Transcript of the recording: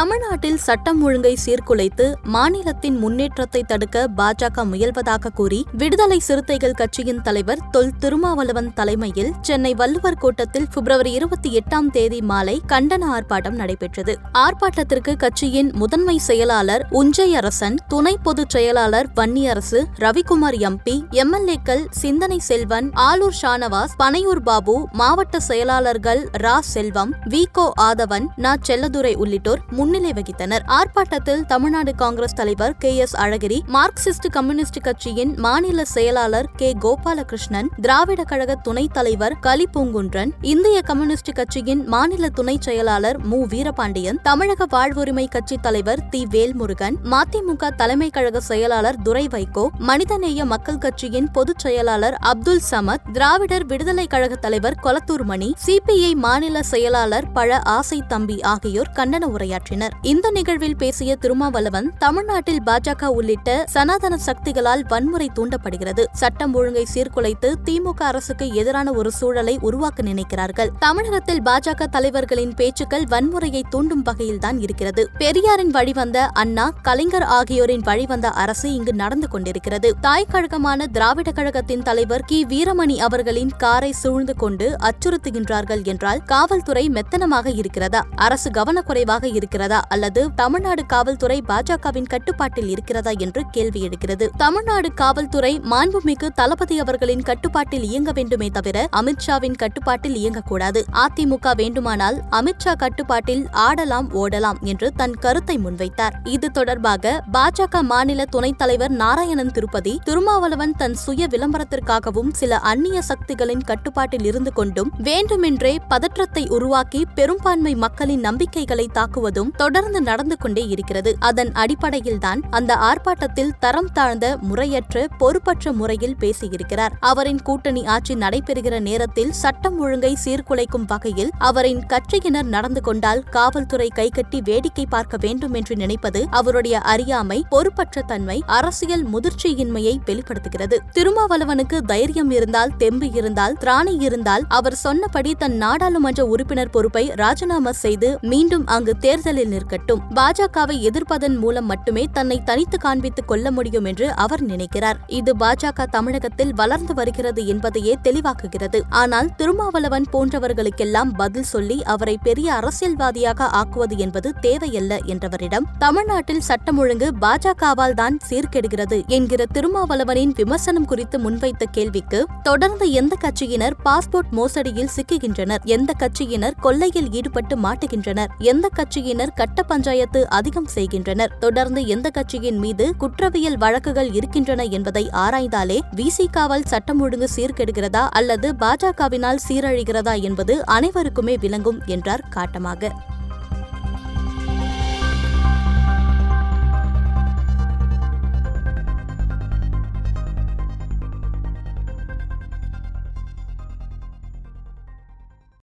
தமிழ்நாட்டில் சட்டம் ஒழுங்கை சீர்குலைத்து மாநிலத்தின் முன்னேற்றத்தை தடுக்க பாஜக முயல்வதாக கூறி விடுதலை சிறுத்தைகள் கட்சியின் தலைவர் தொல் திருமாவளவன் தலைமையில் சென்னை வள்ளுவர் கோட்டத்தில் பிப்ரவரி இருபத்தி எட்டாம் தேதி மாலை கண்டன ஆர்ப்பாட்டம் நடைபெற்றது. ஆர்ப்பாட்டத்திற்கு கட்சியின் முதன்மை செயலாளர் உஞ்சை அரசன் துணை பொதுச் செயலாளர் வன்னியரசு ரவிக்குமார் எம்பி எம்எல்ஏக்கள் சிந்தனை செல்வன் ஆலூர் ஷானவாஸ் பனையூர் பாபு மாவட்ட செயலாளர்கள் ரா செல்வம் வி கோ ஆதவன் நா செல்லதுரை உள்ளிட்டோர் முன்னிலை வகித்தனர். ஆர்ப்பாட்டத்தில் தமிழ்நாடு காங்கிரஸ் தலைவர் K S Alagiri Marxist Communist கட்சியின் மாநில செயலாளர் கே கோபாலகிருஷ்ணன் திராவிட கழக துணைத் தலைவர் கலி பூங்குன்றன் இந்திய கம்யூனிஸ்ட் கட்சியின் மாநில துணை செயலாளர் மு. வீரபாண்டியன் தமிழக வாழ்வுரிமை கட்சி தலைவர் தி. வேல்முருகன் மதிமுக தலைமை கழக செயலாளர் துரை வைகோ மனிதநேய மக்கள் கட்சியின் பொதுச் செயலாளர் அப்துல் சமத் திராவிடர் விடுதலை கழக தலைவர் கொலத்தூர் மணி சிபிஐ மாநில செயலாளர் பழ ஆசை தம்பி ஆகியோர் கண்டன உரையாற்றினர். இந்த நிகழ்வில் பேசிய திருமாவளவன் தமிழ்நாட்டில் பாஜக உள்ளிட்ட சனாதன சக்திகளால் வன்முறை தூண்டப்படுகிறது. சட்டம் ஒழுங்கை சீர்குலைத்து திமுக அரசுக்கு எதிரான ஒரு சூழலை உருவாக்க நினைக்கிறார்கள். தமிழகத்தில் பாஜக தலைவர்களின் பேச்சுக்கள் வன்முறையை தூண்டும் வகையில்தான் இருக்கிறது. பெரியாரின் வழிவந்த அண்ணா கலைஞர் ஆகியோரின் வழிவந்த அரசு இங்கு நடந்து கொண்டிருக்கிறது. தாய் கழகமான திராவிட கழகத்தின் தலைவர் கி. வீரமணி அவர்களின் காரை சூழ்ந்து கொண்டு அச்சுறுத்துகின்றார்கள் என்றால் காவல்துறை மெத்தனமாக இருக்கிறதா? அரசு கவனக்குறைவாக இருக்கிறதா? அல்லது தமிழ்நாடு காவல்துறை பாஜகவின் கட்டுப்பாட்டில் இருக்கிறதா என்று கேள்வி எழுகிறது. தமிழ்நாடு காவல்துறை மாண்புமிகு தளபதி அவர்களின் கட்டுப்பாட்டில் இயங்க வேண்டுமே தவிர அமித்ஷாவின் கட்டுப்பாட்டில் இயங்கக்கூடாது. அதிமுக வேண்டுமானால் அமித்ஷா கட்டுப்பாட்டில் ஆடலாம் ஓடலாம் என்று தன் கருத்தை முன்வைத்தார். இது தொடர்பாக பாஜக மாநில துணைத் தலைவர் நாராயணன் திருப்பதி திருமாவளவன் தன் சுய விளம்பரத்திற்காகவும் சில அந்நிய சக்திகளின் கட்டுப்பாட்டில் இருந்து கொண்டும் வேண்டுமென்றே பதற்றத்தை உருவாக்கி பெரும்பான்மை மக்களின் நம்பிக்கைகளை தாக்குவதும் தொடர்ந்து நடந்து கொண்டே இருக்கிறது. அதன் அடிப்படையில்தான் அந்த ஆர்ப்பாட்டத்தில் தரம் தாழ்ந்த முறையற்ற பொறுப்பற்ற முறையில் பேசியிருக்கிறார். அவரின் கூட்டணி ஆட்சி நடைபெறுகிற நேரத்தில் சட்டம் ஒழுங்கை சீர்குலைக்கும் வகையில் அவரின் கட்சியினர் நடந்து கொண்டால் காவல்துறை கைகட்டி வேடிக்கை பார்க்க வேண்டும் என்று நினைப்பது அவருடைய அறியாமை பொறுப்பற்ற தன்மை அரசியல் முதிர்ச்சியின்மையை வெளிப்படுத்துகிறது. திருமாவளவனுக்கு தைரியம் இருந்தால் தெம்பு இருந்தால் திராணி இருந்தால் அவர் சொன்னபடி தன் நாடாளுமன்ற உறுப்பினர் பொறுப்பை ராஜினாமா செய்து மீண்டும் அங்கு தேர்தலில் நிற்கட்டும். பாஜகவை எதிர்ப்பதன் மூலம் மட்டுமே தன்னை தனித்து காண்பித்துக் கொள்ள முடியும் என்று அவர் நினைக்கிறார். இது பாஜக தமிழகத்தில் வளர்ந்து வருகிறது என்பதையே தெளிவாக்குகிறது. ஆனால் திருமாவளவன் போன்றவர்களுக்கெல்லாம் பதில் சொல்லி அவரை பெரிய அரசியல்வாதியாக ஆக்குவது என்பது தேவையல்ல என்றவரிடம் தமிழ்நாட்டில் சட்டம் ஒழுங்கு பாஜகவால் தான் சீர்கெடுகிறது என்கிற திருமாவளவனின் விமர்சனம் குறித்து முன்வைத்த கேள்விக்கு தொடர்ந்து எந்த கட்சியினர் பாஸ்போர்ட் மோசடியில் சிக்குகின்றனர்? எந்த கட்சியினர் கொள்ளையில் ஈடுபட்டு மாட்டுகின்றனர்? எந்த கட்சியினர் கட்ட பஞ்சாயத்து அதிகம் செய்கின்றனர். தொடர்ந்து எந்த கட்சியின் மீது குற்றவியல் வழக்குகள் இருக்கின்றன என்பதை ஆராய்ந்தாலே விசிகாவால் சட்டம் ஒழுங்கு சீர்கெடுகிறதா அல்லது பாஜகவினால் சீரழிகிறதா என்பது அனைவருக்குமே விளங்கும் என்றார் காட்டமாக.